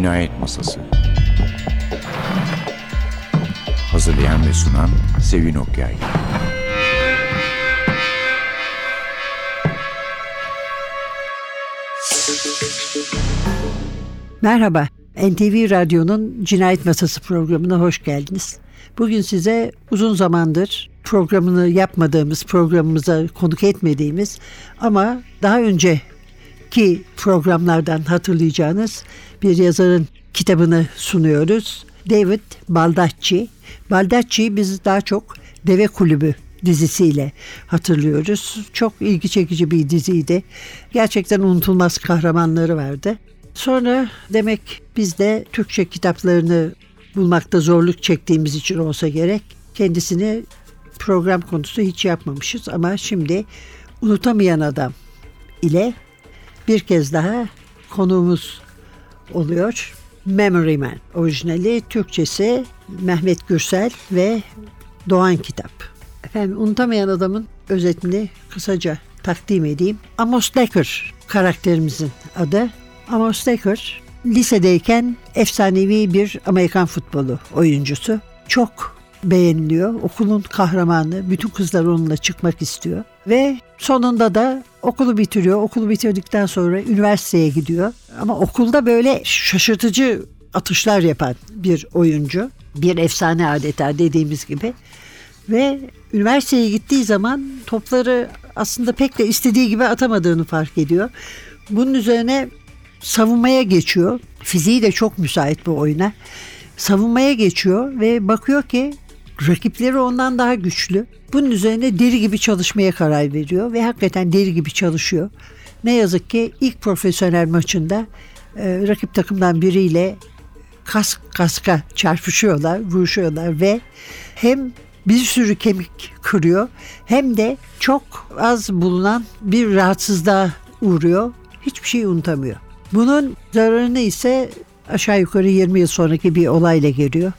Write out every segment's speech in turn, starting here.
Cinayet Masası Hazırlayan ve sunan Sevin Okyay Merhaba, NTV Radyo'nun Cinayet Masası programına hoş geldiniz. Bugün size uzun zamandır programını yapmadığımız, programımıza konuk etmediğimiz ama daha önceki programlardan hatırlayacağınız bir yazarın kitabını sunuyoruz. David Baldacci. Baldacci'yi biz daha çok Deve Kulübü dizisiyle hatırlıyoruz. Çok ilgi çekici bir diziydi. Gerçekten unutulmaz kahramanları vardı. Sonra demek biz de Türkçe kitaplarını bulmakta zorluk çektiğimiz için olsa gerek kendisini program konusu hiç yapmamışız ama şimdi unutamayan adam ile bir kez daha konuğumuz oluyor. Memory Man orijinali Türkçesi Mehmet Gürsel ve Doğan Kitap. Efendim unutamayan adamın özetini kısaca takdim edeyim. Amos Decker karakterimizin adı. Amos Decker lisedeyken efsanevi bir Amerikan futbolu oyuncusu. Çok beğeniliyor. Okulun kahramanı. Bütün kızlar onunla çıkmak istiyor. Ve sonunda da okulu bitiriyor. Okulu bitirdikten sonra üniversiteye gidiyor. Ama okulda böyle şaşırtıcı atışlar yapan bir oyuncu. Bir efsane adeta dediğimiz gibi. Ve üniversiteye gittiği zaman topları aslında pek de istediği gibi atamadığını fark ediyor. Bunun üzerine savunmaya geçiyor. Fiziği de çok müsait bu oyuna. Savunmaya geçiyor ve bakıyor ki rakipleri ondan daha güçlü. Bunun üzerine deri gibi çalışmaya karar veriyor ve hakikaten deri gibi çalışıyor. Ne yazık ki ilk profesyonel maçında e, rakip takımdan biriyle kas kaska çarpışıyorlar, vuruşuyorlar ve hem bir sürü kemik kırıyor hem de çok az bulunan bir rahatsızlığa uğruyor. Hiçbir şey unutamıyor. Bunun zararını ise aşağı yukarı 20 yıl sonraki bir olayla geliyor.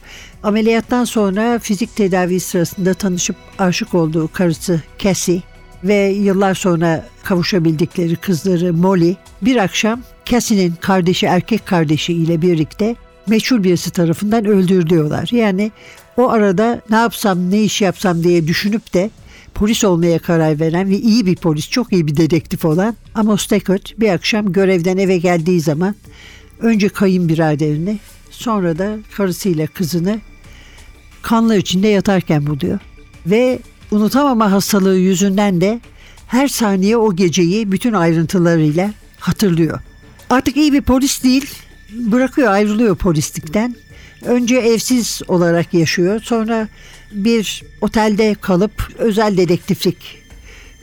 Ameliyattan sonra fizik tedavi sırasında tanışıp aşık olduğu karısı Cassie ve yıllar sonra kavuşabildikleri kızları Molly bir akşam Cassie'nin kardeşi erkek kardeşi ile birlikte meçhul birisi tarafından öldürülüyorlar. Yani o arada ne yapsam ne iş yapsam diye düşünüp de polis olmaya karar veren ve iyi bir polis, çok iyi bir dedektif olan Amos Deckard bir akşam görevden eve geldiği zaman önce kayınbiraderini sonra da karısıyla kızını kanlar içinde yatarken buluyor. Ve unutamama hastalığı yüzünden de her saniye o geceyi bütün ayrıntılarıyla hatırlıyor. Artık iyi bir polis değil, bırakıyor ayrılıyor polislikten. Önce evsiz olarak yaşıyor. Sonra bir otelde kalıp özel dedektiflik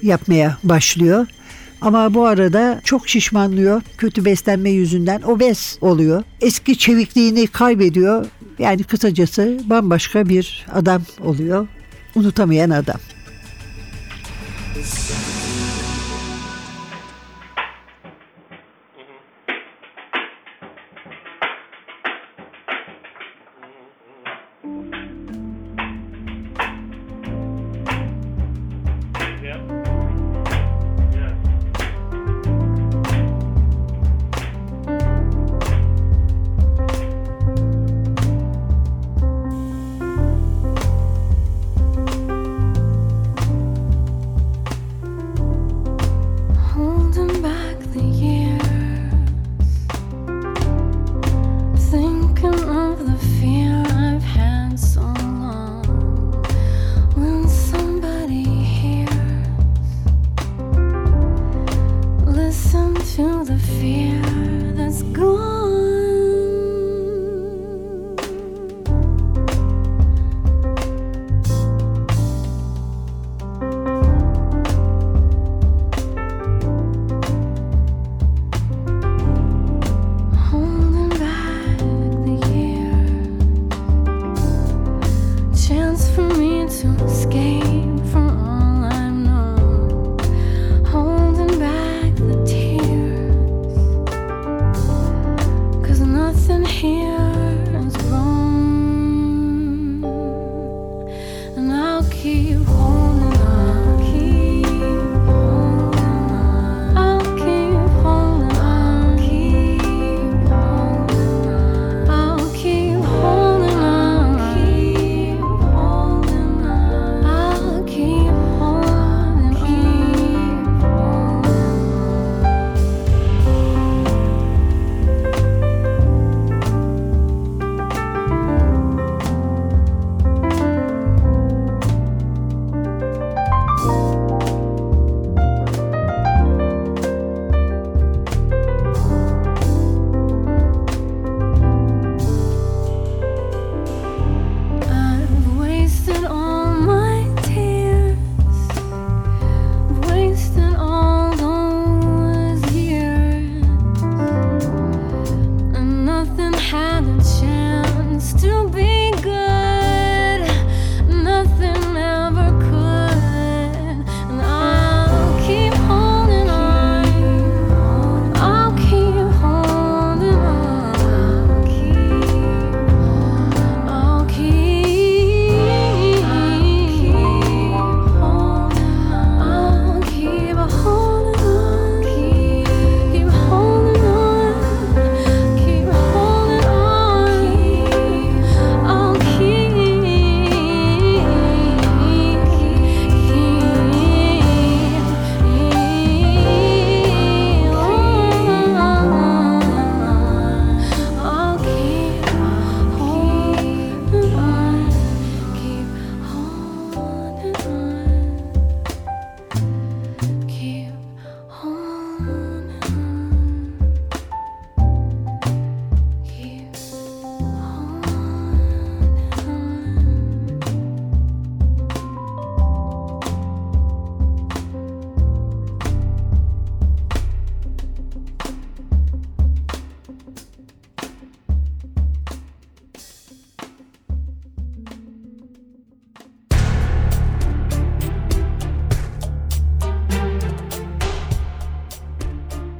yapmaya başlıyor. Ama bu arada çok şişmanlıyor. Kötü beslenme yüzünden obez oluyor. Eski çevikliğini kaybediyor. Yani kısacası bambaşka bir adam oluyor. Unutamayan adam.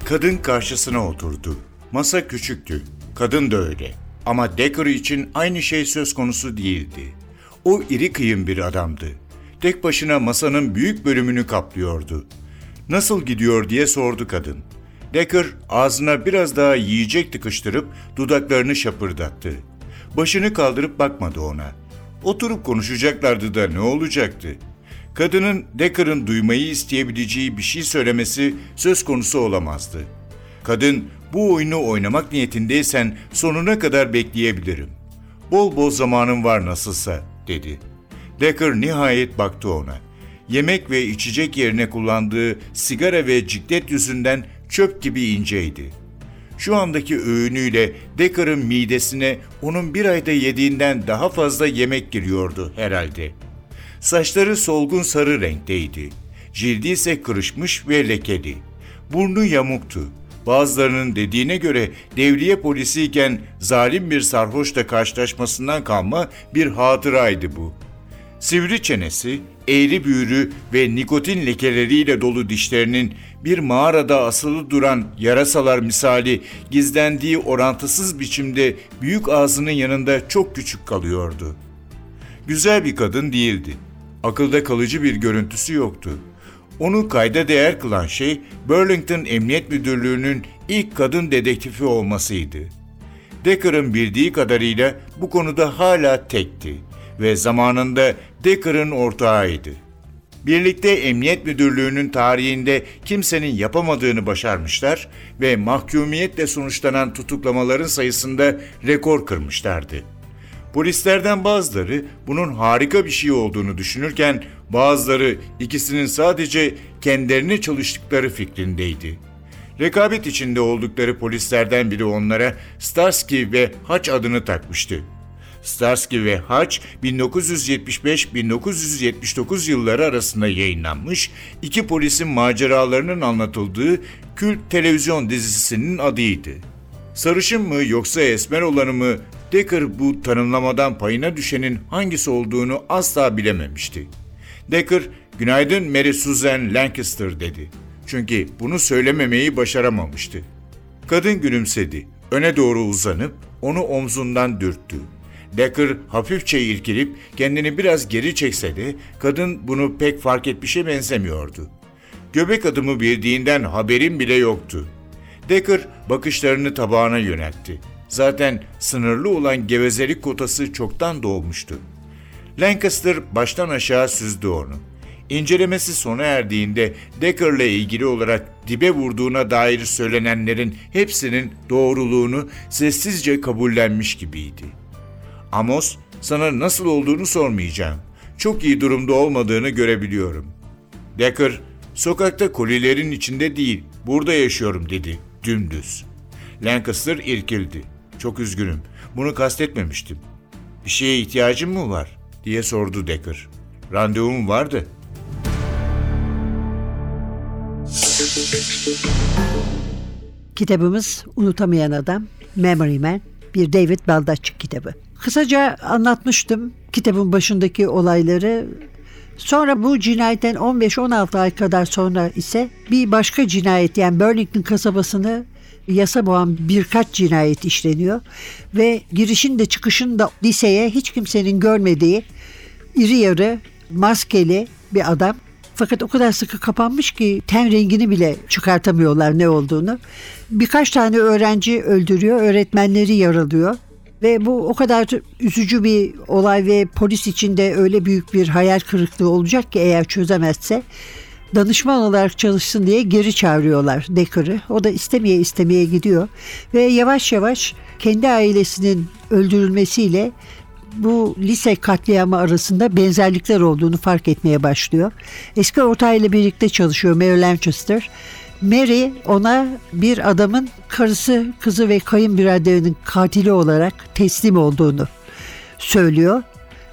Kadın karşısına oturdu. Masa küçüktü. Kadın da öyle. Ama Decker için aynı şey söz konusu değildi. O iri kıyım bir adamdı. Tek başına masanın büyük bölümünü kaplıyordu. Nasıl gidiyor diye sordu kadın. Decker ağzına biraz daha yiyecek tıkıştırıp dudaklarını şapırdattı. Başını kaldırıp bakmadı ona. Oturup konuşacaklardı da ne olacaktı? Kadının Decker'ın duymayı isteyebileceği bir şey söylemesi söz konusu olamazdı. Kadın bu oyunu oynamak niyetindeysen sonuna kadar bekleyebilirim. Bol bol zamanım var nasılsa dedi. Decker nihayet baktı ona. Yemek ve içecek yerine kullandığı sigara ve ciklet yüzünden çöp gibi inceydi. Şu andaki öğünüyle Decker'ın midesine onun bir ayda yediğinden daha fazla yemek giriyordu herhalde. Saçları solgun sarı renkteydi. Cildi ise kırışmış ve lekeli. Burnu yamuktu. Bazılarının dediğine göre devriye polisiyken zalim bir sarhoşla karşılaşmasından kalma bir hatıraydı bu. Sivri çenesi, eğri büğrü ve nikotin lekeleriyle dolu dişlerinin bir mağarada asılı duran yarasalar misali gizlendiği orantısız biçimde büyük ağzının yanında çok küçük kalıyordu. Güzel bir kadın değildi. Akılda kalıcı bir görüntüsü yoktu. Onu kayda değer kılan şey Burlington Emniyet Müdürlüğü'nün ilk kadın dedektifi olmasıydı. Decker'ın bildiği kadarıyla bu konuda hala tekti ve zamanında Decker'ın ortağıydı. Birlikte Emniyet Müdürlüğü'nün tarihinde kimsenin yapamadığını başarmışlar ve mahkumiyetle sonuçlanan tutuklamaların sayısında rekor kırmışlardı. Polislerden bazıları bunun harika bir şey olduğunu düşünürken bazıları ikisinin sadece kendilerini çalıştıkları fikrindeydi. Rekabet içinde oldukları polislerden biri onlara Starsky ve Haç adını takmıştı. Starsky ve Haç 1975-1979 yılları arasında yayınlanmış iki polisin maceralarının anlatıldığı kült televizyon dizisinin adıydı. Sarışın mı yoksa esmer olanı mı Decker bu tanımlamadan payına düşenin hangisi olduğunu asla bilememişti. Decker, günaydın Mary Susan Lancaster dedi. Çünkü bunu söylememeyi başaramamıştı. Kadın gülümsedi. Öne doğru uzanıp onu omzundan dürttü. Decker hafifçe irkilip kendini biraz geri çekse de kadın bunu pek fark etmişe benzemiyordu. Göbek adımı bildiğinden haberin bile yoktu. Decker bakışlarını tabağına yöneltti. Zaten sınırlı olan gevezelik kotası çoktan dolmuştu. Lancaster baştan aşağı süzdü onu. İncelemesi sona erdiğinde Decker'la ilgili olarak dibe vurduğuna dair söylenenlerin hepsinin doğruluğunu sessizce kabullenmiş gibiydi. Amos, sana nasıl olduğunu sormayacağım. Çok iyi durumda olmadığını görebiliyorum. Decker, sokakta kolilerin içinde değil, burada yaşıyorum dedi, dümdüz. Lancaster irkildi. Çok üzgünüm, bunu kastetmemiştim. Bir şeye ihtiyacın mı var? diye sordu Decker. Randevum vardı. Kitabımız Unutamayan Adam, Memory Man, bir David Baldacci kitabı. Kısaca anlatmıştım kitabın başındaki olayları. Sonra bu cinayetten 15-16 ay kadar sonra ise bir başka cinayet yani Burlington kasabasını yasa boğan birkaç cinayet işleniyor. Ve girişin de çıkışın da liseye hiç kimsenin görmediği iri yarı maskeli bir adam fakat o kadar sıkı kapanmış ki ten rengini bile çıkartamıyorlar ne olduğunu. Birkaç tane öğrenci öldürüyor, öğretmenleri yaralıyor. Ve bu o kadar üzücü bir olay ve polis içinde öyle büyük bir hayal kırıklığı olacak ki eğer çözemezse danışman olarak çalışsın diye geri çağırıyorlar Decker'ı. O da istemeye istemeye gidiyor ve yavaş yavaş kendi ailesinin öldürülmesiyle bu lise katliamı arasında benzerlikler olduğunu fark etmeye başlıyor. Eski ortağıyla birlikte çalışıyor Mary Lancaster. Mary ona bir adamın karısı, kızı ve kayınbiraderinin katili olarak teslim olduğunu söylüyor.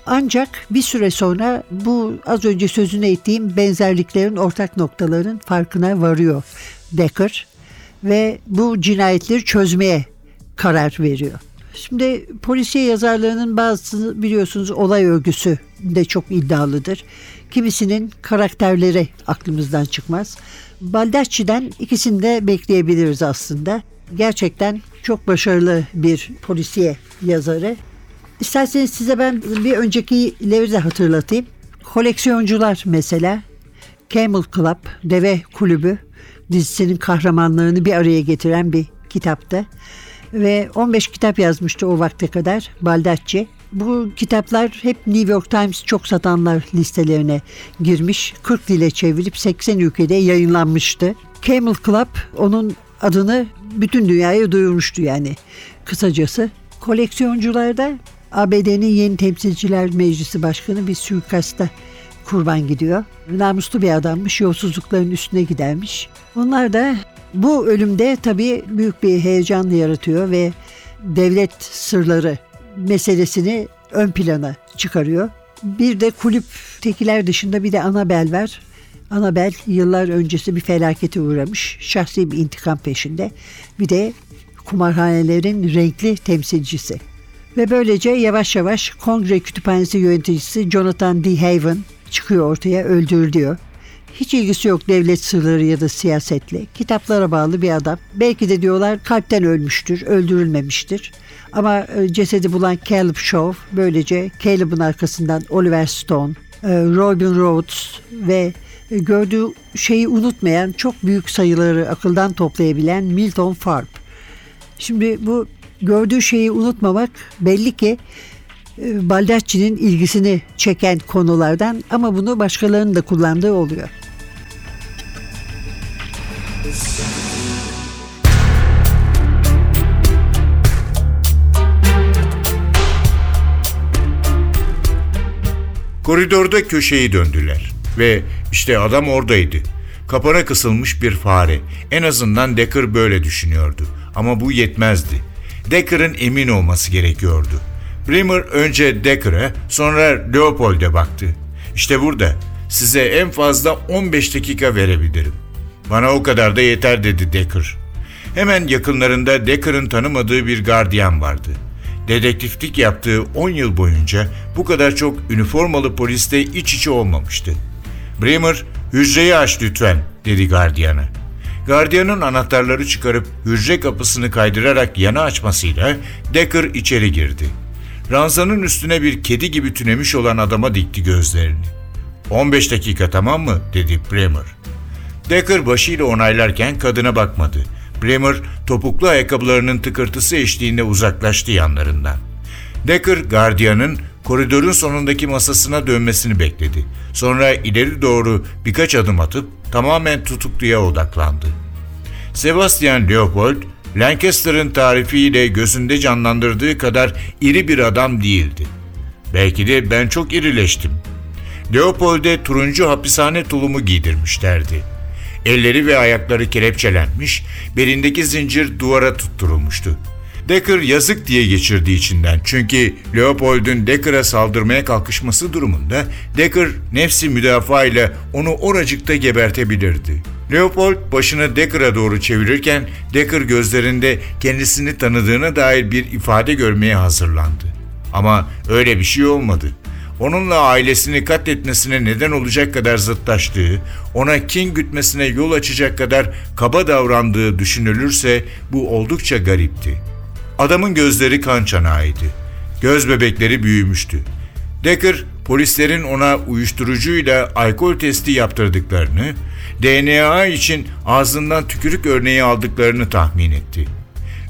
Ancak bir süre sonra bu az önce sözünü ettiğim benzerliklerin ortak noktaların farkına varıyor Decker ve bu cinayetleri çözmeye karar veriyor. Şimdi polisiye yazarlarının bazısı biliyorsunuz olay örgüsü de çok iddialıdır. Kimisinin karakterleri aklımızdan çıkmaz. Baldacci'den ikisini de bekleyebiliriz aslında. Gerçekten çok başarılı bir polisiye yazarı. İsterseniz size ben bir öncekileri de hatırlatayım. Koleksiyoncular mesela Camel Club, Deve Kulübü dizisinin kahramanlarını bir araya getiren bir kitaptı. Ve 15 kitap yazmıştı o vakte kadar Baldacci. Bu kitaplar hep New York Times çok satanlar listelerine girmiş. 40 dile çevrilip 80 ülkede yayınlanmıştı. Camel Club onun adını bütün dünyaya duyurmuştu yani kısacası. Koleksiyoncularda ABD'nin yeni temsilciler meclisi başkanı bir suikasta kurban gidiyor. Namuslu bir adammış, yolsuzlukların üstüne gidermiş. Onlar da bu ölümde tabii büyük bir heyecan yaratıyor ve devlet sırları meselesini ön plana çıkarıyor. Bir de kulüptekiler dışında bir de Anabel var. Anabel yıllar öncesi bir felakete uğramış. Şahsi bir intikam peşinde. Bir de kumarhanelerin renkli temsilcisi. Ve böylece yavaş yavaş Kongre Kütüphanesi yöneticisi Jonathan D. Haven çıkıyor ortaya öldürülüyor. Hiç ilgisi yok devlet sırları ya da siyasetle. Kitaplara bağlı bir adam. Belki de diyorlar kalpten ölmüştür, öldürülmemiştir. Ama e, cesedi bulan Caleb Shaw böylece Caleb'ın arkasından Oliver Stone, e, Robin Rhodes ve e, gördüğü şeyi unutmayan çok büyük sayıları akıldan toplayabilen Milton Farb. Şimdi bu gördüğü şeyi unutmamak belli ki e, Baldacci'nin ilgisini çeken konulardan ama bunu başkalarının da kullandığı oluyor. Koridorda köşeyi döndüler ve işte adam oradaydı. Kapana kısılmış bir fare. En azından Decker böyle düşünüyordu. Ama bu yetmezdi. Decker'ın emin olması gerekiyordu. Bremer önce Decker'a sonra Leopold'e baktı. İşte burada. Size en fazla 15 dakika verebilirim. Bana o kadar da yeter dedi Decker. Hemen yakınlarında Decker'ın tanımadığı bir gardiyan vardı. Dedektiflik yaptığı 10 yıl boyunca bu kadar çok üniformalı poliste iç içe olmamıştı. Bremer, hücreyi aç lütfen dedi gardiyana. Gardiyanın anahtarları çıkarıp hücre kapısını kaydırarak yana açmasıyla Decker içeri girdi. Ranzanın üstüne bir kedi gibi tünemiş olan adama dikti gözlerini. 15 dakika tamam mı? dedi Bremer. Decker başıyla onaylarken kadına bakmadı. Bremer topuklu ayakkabılarının tıkırtısı eşliğinde uzaklaştı yanlarından. Decker gardiyanın koridorun sonundaki masasına dönmesini bekledi. Sonra ileri doğru birkaç adım atıp tamamen tutukluya odaklandı. Sebastian Leopold, Lancaster'ın tarifiyle gözünde canlandırdığı kadar iri bir adam değildi. Belki de ben çok irileştim. Leopold'e turuncu hapishane tulumu giydirmişlerdi. Elleri ve ayakları kelepçelenmiş, belindeki zincir duvara tutturulmuştu. Decker yazık diye geçirdi içinden çünkü Leopold'un Decker'a saldırmaya kalkışması durumunda Decker nefsi müdafaa ile onu oracıkta gebertebilirdi. Leopold başını Decker'a doğru çevirirken Decker gözlerinde kendisini tanıdığına dair bir ifade görmeye hazırlandı. Ama öyle bir şey olmadı onunla ailesini katletmesine neden olacak kadar zıtlaştığı, ona kin gütmesine yol açacak kadar kaba davrandığı düşünülürse bu oldukça garipti. Adamın gözleri kan çanağıydı. Göz bebekleri büyümüştü. Decker, polislerin ona uyuşturucuyla alkol testi yaptırdıklarını, DNA için ağzından tükürük örneği aldıklarını tahmin etti.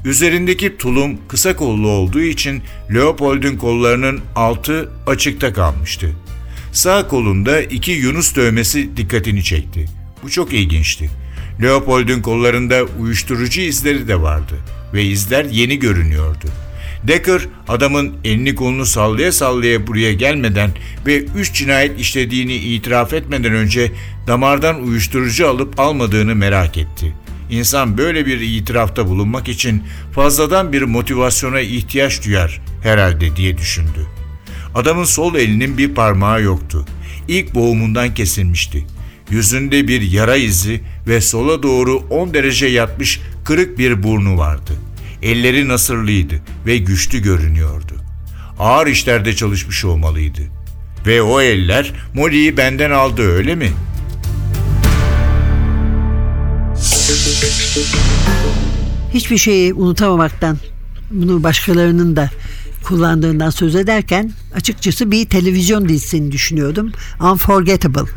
Üzerindeki tulum kısa kollu olduğu için Leopold'un kollarının altı açıkta kalmıştı. Sağ kolunda iki Yunus dövmesi dikkatini çekti. Bu çok ilginçti. Leopold'un kollarında uyuşturucu izleri de vardı ve izler yeni görünüyordu. Decker adamın elini kolunu sallaya sallaya buraya gelmeden ve üç cinayet işlediğini itiraf etmeden önce damardan uyuşturucu alıp almadığını merak etti. İnsan böyle bir itirafta bulunmak için fazladan bir motivasyona ihtiyaç duyar herhalde diye düşündü. Adamın sol elinin bir parmağı yoktu. İlk boğumundan kesilmişti. Yüzünde bir yara izi ve sola doğru 10 derece yatmış kırık bir burnu vardı. Elleri nasırlıydı ve güçlü görünüyordu. Ağır işlerde çalışmış olmalıydı. Ve o eller Molly'yi benden aldı öyle mi? Hiçbir şeyi unutamamaktan, bunu başkalarının da kullandığından söz ederken açıkçası bir televizyon dizisini düşünüyordum. Unforgettable.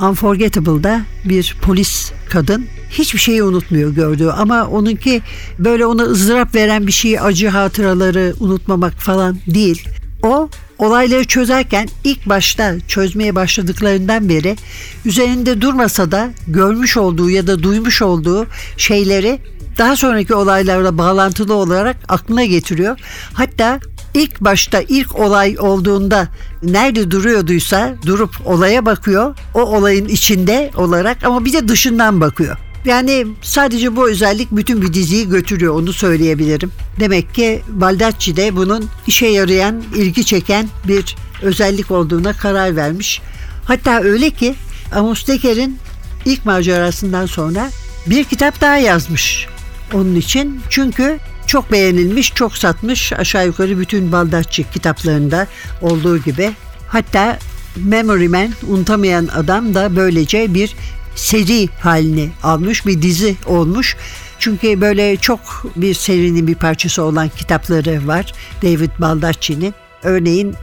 Unforgettable'da bir polis kadın hiçbir şeyi unutmuyor gördüğü ama onunki böyle ona ızdırap veren bir şeyi acı hatıraları unutmamak falan değil. O olayları çözerken ilk başta çözmeye başladıklarından beri üzerinde durmasa da görmüş olduğu ya da duymuş olduğu şeyleri daha sonraki olaylarla bağlantılı olarak aklına getiriyor. Hatta ilk başta ilk olay olduğunda nerede duruyorduysa durup olaya bakıyor. O olayın içinde olarak ama bir de dışından bakıyor. Yani sadece bu özellik bütün bir diziyi götürüyor onu söyleyebilirim. Demek ki Baldacci de bunun işe yarayan, ilgi çeken bir özellik olduğuna karar vermiş. Hatta öyle ki Amos Decker'in ilk macerasından sonra bir kitap daha yazmış onun için. Çünkü çok beğenilmiş, çok satmış aşağı yukarı bütün Baldacci kitaplarında olduğu gibi. Hatta Memory Man, unutamayan adam da böylece bir seri halini almış, bir dizi olmuş. Çünkü böyle çok bir serinin bir parçası olan kitapları var David Baldacci'nin. Örneğin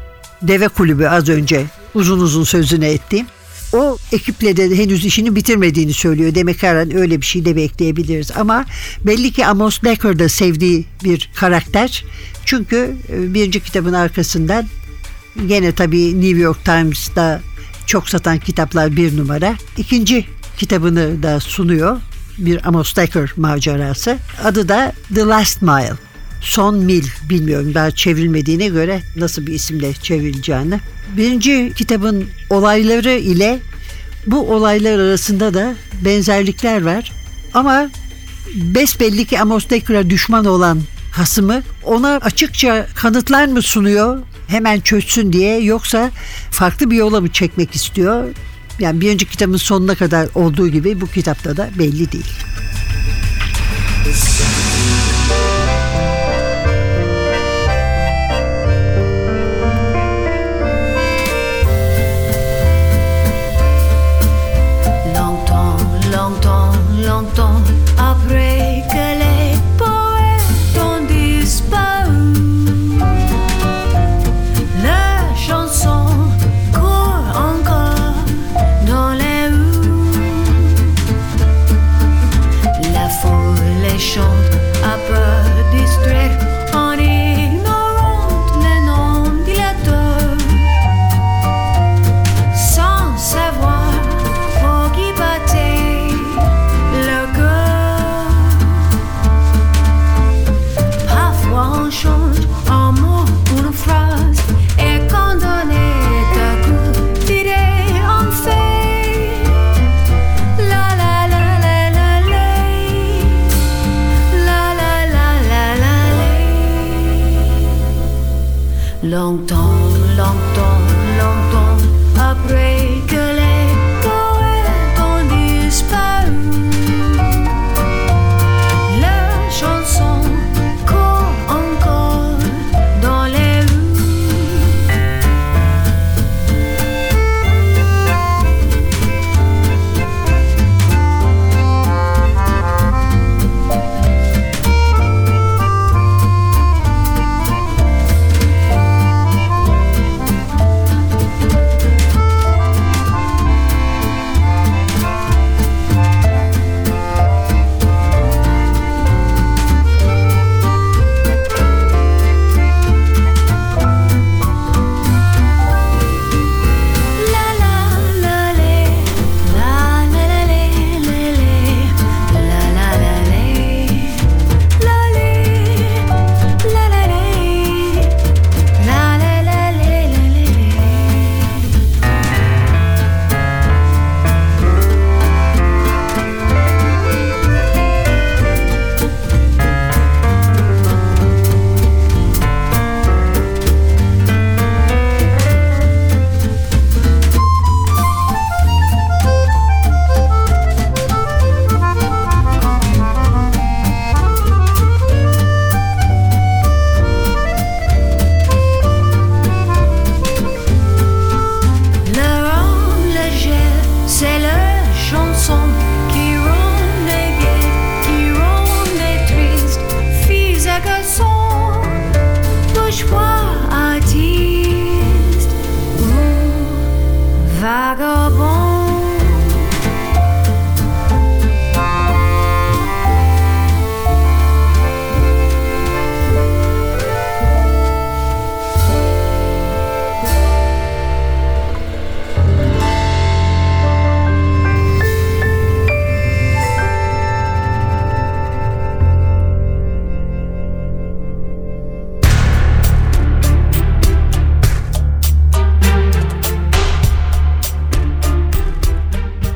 Deve Kulübü az önce uzun uzun sözünü ettiğim. O ekiple de henüz işini bitirmediğini söylüyor. Demek her an öyle bir şey de bekleyebiliriz. Ama belli ki Amos Decker da sevdiği bir karakter. Çünkü e, birinci kitabın arkasından gene tabii New York Times'da çok satan kitaplar bir numara. İkinci kitabını da sunuyor. Bir Amos Decker macerası. Adı da The Last Mile. Son Mil bilmiyorum daha çevrilmediğine göre nasıl bir isimle çevrileceğini. Birinci kitabın olayları ile bu olaylar arasında da benzerlikler var. Ama besbelli ki Amos Decker'a düşman olan hasımı ona açıkça kanıtlar mı sunuyor hemen çözsün diye yoksa farklı bir yola mı çekmek istiyor? Yani bir önceki kitabın sonuna kadar olduğu gibi bu kitapta da belli değil.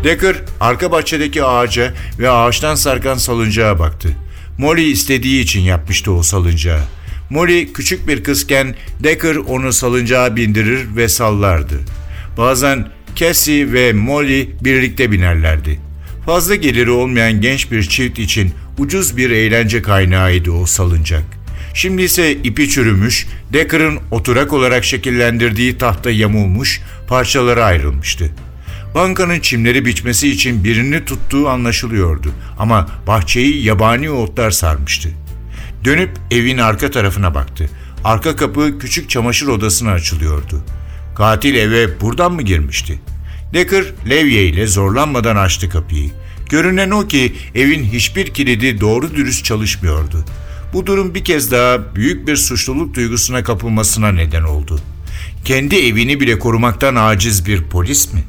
Decker arka bahçedeki ağaca ve ağaçtan sarkan salıncağa baktı. Molly istediği için yapmıştı o salıncağı. Molly küçük bir kızken Decker onu salıncağa bindirir ve sallardı. Bazen Cassie ve Molly birlikte binerlerdi. Fazla geliri olmayan genç bir çift için ucuz bir eğlence kaynağıydı o salıncak. Şimdi ise ipi çürümüş, Decker'ın oturak olarak şekillendirdiği tahta yamulmuş, parçalara ayrılmıştı. Bankanın çimleri biçmesi için birini tuttuğu anlaşılıyordu ama bahçeyi yabani otlar sarmıştı. Dönüp evin arka tarafına baktı. Arka kapı küçük çamaşır odasına açılıyordu. Katil eve buradan mı girmişti? Decker levye ile zorlanmadan açtı kapıyı. Görünen o ki evin hiçbir kilidi doğru dürüst çalışmıyordu. Bu durum bir kez daha büyük bir suçluluk duygusuna kapılmasına neden oldu. Kendi evini bile korumaktan aciz bir polis mi?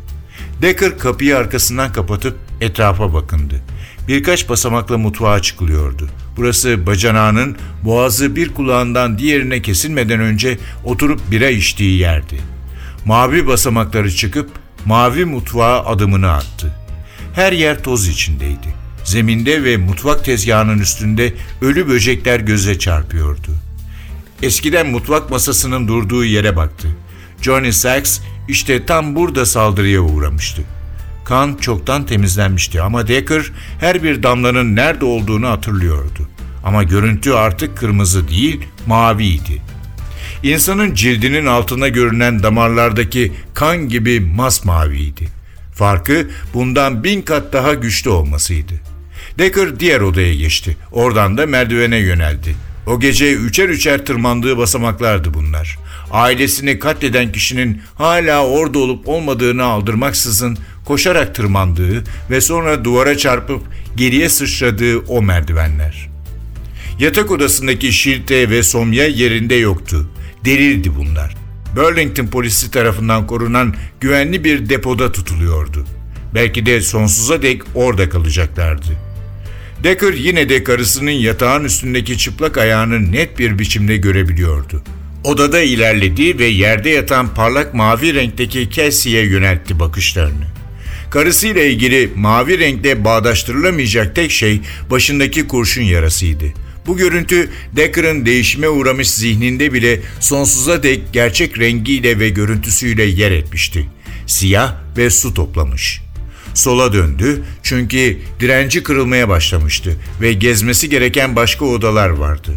Decker kapıyı arkasından kapatıp etrafa bakındı. Birkaç basamakla mutfağa çıkılıyordu. Burası bacanağının boğazı bir kulağından diğerine kesilmeden önce oturup bira içtiği yerdi. Mavi basamakları çıkıp mavi mutfağa adımını attı. Her yer toz içindeydi. Zeminde ve mutfak tezgahının üstünde ölü böcekler göze çarpıyordu. Eskiden mutfak masasının durduğu yere baktı. Johnny Sachs işte tam burada saldırıya uğramıştı. Kan çoktan temizlenmişti ama Decker her bir damlanın nerede olduğunu hatırlıyordu. Ama görüntü artık kırmızı değil, maviydi. İnsanın cildinin altına görünen damarlardaki kan gibi masmaviydi. Farkı bundan bin kat daha güçlü olmasıydı. Decker diğer odaya geçti. Oradan da merdivene yöneldi. O gece üçer üçer tırmandığı basamaklardı bunlar. Ailesini katleden kişinin hala orada olup olmadığını aldırmaksızın koşarak tırmandığı ve sonra duvara çarpıp geriye sıçradığı o merdivenler. Yatak odasındaki şilte ve somya yerinde yoktu. Delildi bunlar. Burlington polisi tarafından korunan güvenli bir depoda tutuluyordu. Belki de sonsuza dek orada kalacaklardı. Decker yine de karısının yatağın üstündeki çıplak ayağını net bir biçimde görebiliyordu. Odada ilerledi ve yerde yatan parlak mavi renkteki Cassie'ye yöneltti bakışlarını. Karısıyla ilgili mavi renkle bağdaştırılamayacak tek şey başındaki kurşun yarasıydı. Bu görüntü Decker'ın değişime uğramış zihninde bile sonsuza dek gerçek rengiyle ve görüntüsüyle yer etmişti. Siyah ve su toplamış. Sola döndü çünkü direnci kırılmaya başlamıştı ve gezmesi gereken başka odalar vardı.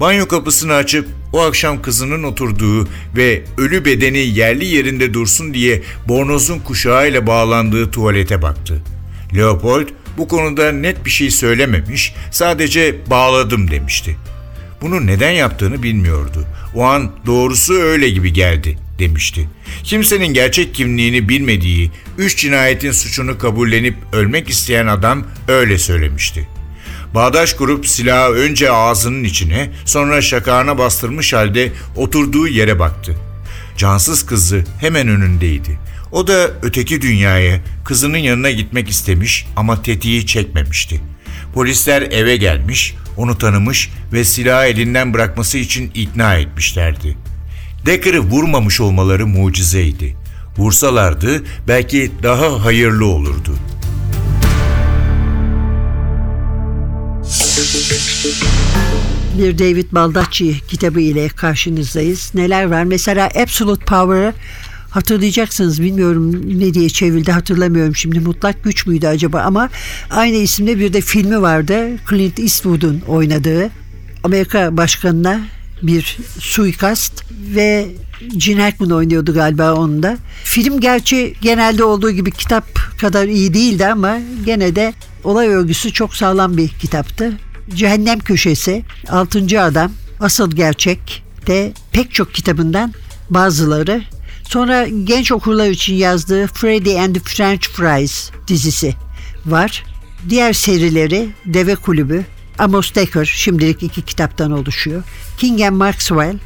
Banyo kapısını açıp o akşam kızının oturduğu ve ölü bedeni yerli yerinde dursun diye bornozun kuşağıyla bağlandığı tuvalete baktı. Leopold bu konuda net bir şey söylememiş, sadece bağladım demişti. Bunu neden yaptığını bilmiyordu. O an doğrusu öyle gibi geldi demişti. Kimsenin gerçek kimliğini bilmediği, üç cinayetin suçunu kabullenip ölmek isteyen adam öyle söylemişti. Bağdaş kurup silahı önce ağzının içine, sonra şakağına bastırmış halde oturduğu yere baktı. Cansız kızı hemen önündeydi. O da öteki dünyaya, kızının yanına gitmek istemiş ama tetiği çekmemişti. Polisler eve gelmiş, onu tanımış ve silahı elinden bırakması için ikna etmişlerdi. Decker'ı vurmamış olmaları mucizeydi. Vursalardı belki daha hayırlı olurdu. bir David Baldacci kitabı ile karşınızdayız. Neler var? Mesela Absolute Power'ı hatırlayacaksınız. Bilmiyorum ne diye çevrildi hatırlamıyorum şimdi. Mutlak güç müydü acaba ama aynı isimde bir de filmi vardı. Clint Eastwood'un oynadığı. Amerika başkanına bir suikast ve Gene Hackman oynuyordu galiba onda. Film gerçi genelde olduğu gibi kitap kadar iyi değildi ama gene de olay örgüsü çok sağlam bir kitaptı. Cehennem Köşesi, Altıncı Adam, Asıl Gerçek de pek çok kitabından bazıları. Sonra genç okurlar için yazdığı Freddy and the French Fries dizisi var. Diğer serileri Deve Kulübü, Amos Decker şimdilik iki kitaptan oluşuyor. King and Maxwell,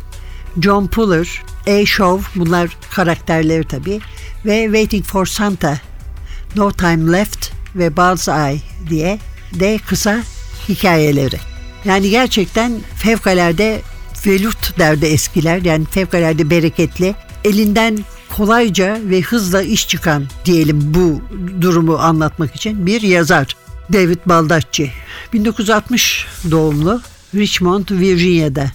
John Puller, A. Show bunlar karakterleri tabii ve Waiting for Santa, No Time Left ve Bullseye diye de kısa hikayeleri. Yani gerçekten fevkalade velut derdi eskiler yani fevkalade bereketli elinden kolayca ve hızla iş çıkan diyelim bu durumu anlatmak için bir yazar. David Baldacci. 1960 doğumlu Richmond, Virginia'da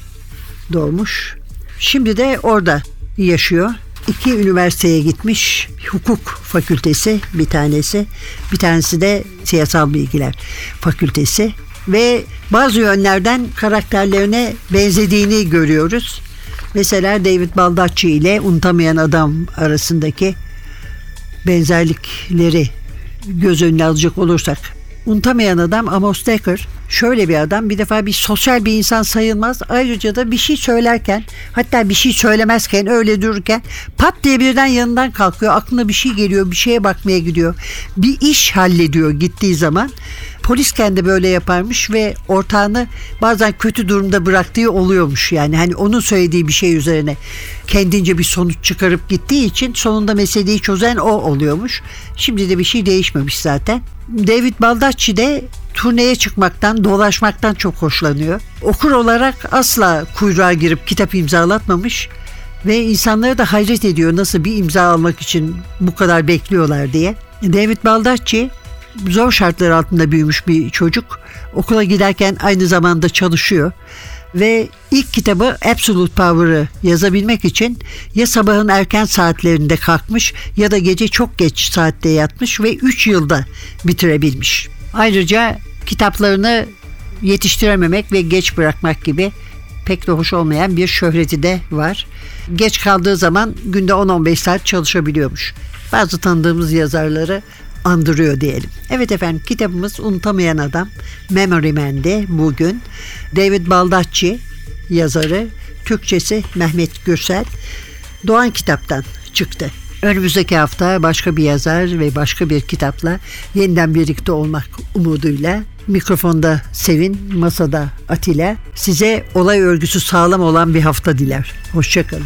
doğmuş. Şimdi de orada yaşıyor. İki üniversiteye gitmiş. Hukuk fakültesi bir tanesi. Bir tanesi de siyasal bilgiler fakültesi. Ve bazı yönlerden karakterlerine benzediğini görüyoruz. Mesela David Baldacci ile Unutamayan Adam arasındaki benzerlikleri göz önüne alacak olursak. Unutamayan adam Amos Decker şöyle bir adam bir defa bir sosyal bir insan sayılmaz. Ayrıca da bir şey söylerken hatta bir şey söylemezken öyle dururken pat diye birden yanından kalkıyor. Aklına bir şey geliyor bir şeye bakmaya gidiyor. Bir iş hallediyor gittiği zaman. Polis kendi böyle yaparmış ve ortağını bazen kötü durumda bıraktığı oluyormuş. Yani hani onun söylediği bir şey üzerine kendince bir sonuç çıkarıp gittiği için sonunda meseleyi çözen o oluyormuş. Şimdi de bir şey değişmemiş zaten. David Baldacci de turneye çıkmaktan, dolaşmaktan çok hoşlanıyor. Okur olarak asla kuyruğa girip kitap imzalatmamış ve insanlara da hayret ediyor nasıl bir imza almak için bu kadar bekliyorlar diye. David Baldacci zor şartlar altında büyümüş bir çocuk. Okula giderken aynı zamanda çalışıyor ve ilk kitabı Absolute Power'ı yazabilmek için ya sabahın erken saatlerinde kalkmış ya da gece çok geç saatte yatmış ve 3 yılda bitirebilmiş. Ayrıca kitaplarını yetiştirememek ve geç bırakmak gibi pek de hoş olmayan bir şöhreti de var. Geç kaldığı zaman günde 10-15 saat çalışabiliyormuş. Bazı tanıdığımız yazarları andırıyor diyelim. Evet efendim kitabımız Unutamayan Adam Memory Man'de bugün David Baldacci yazarı Türkçesi Mehmet Gürsel Doğan Kitap'tan çıktı. Önümüzdeki hafta başka bir yazar ve başka bir kitapla yeniden birlikte olmak umuduyla mikrofonda Sevin, masada Atilla size olay örgüsü sağlam olan bir hafta diler. Hoşçakalın.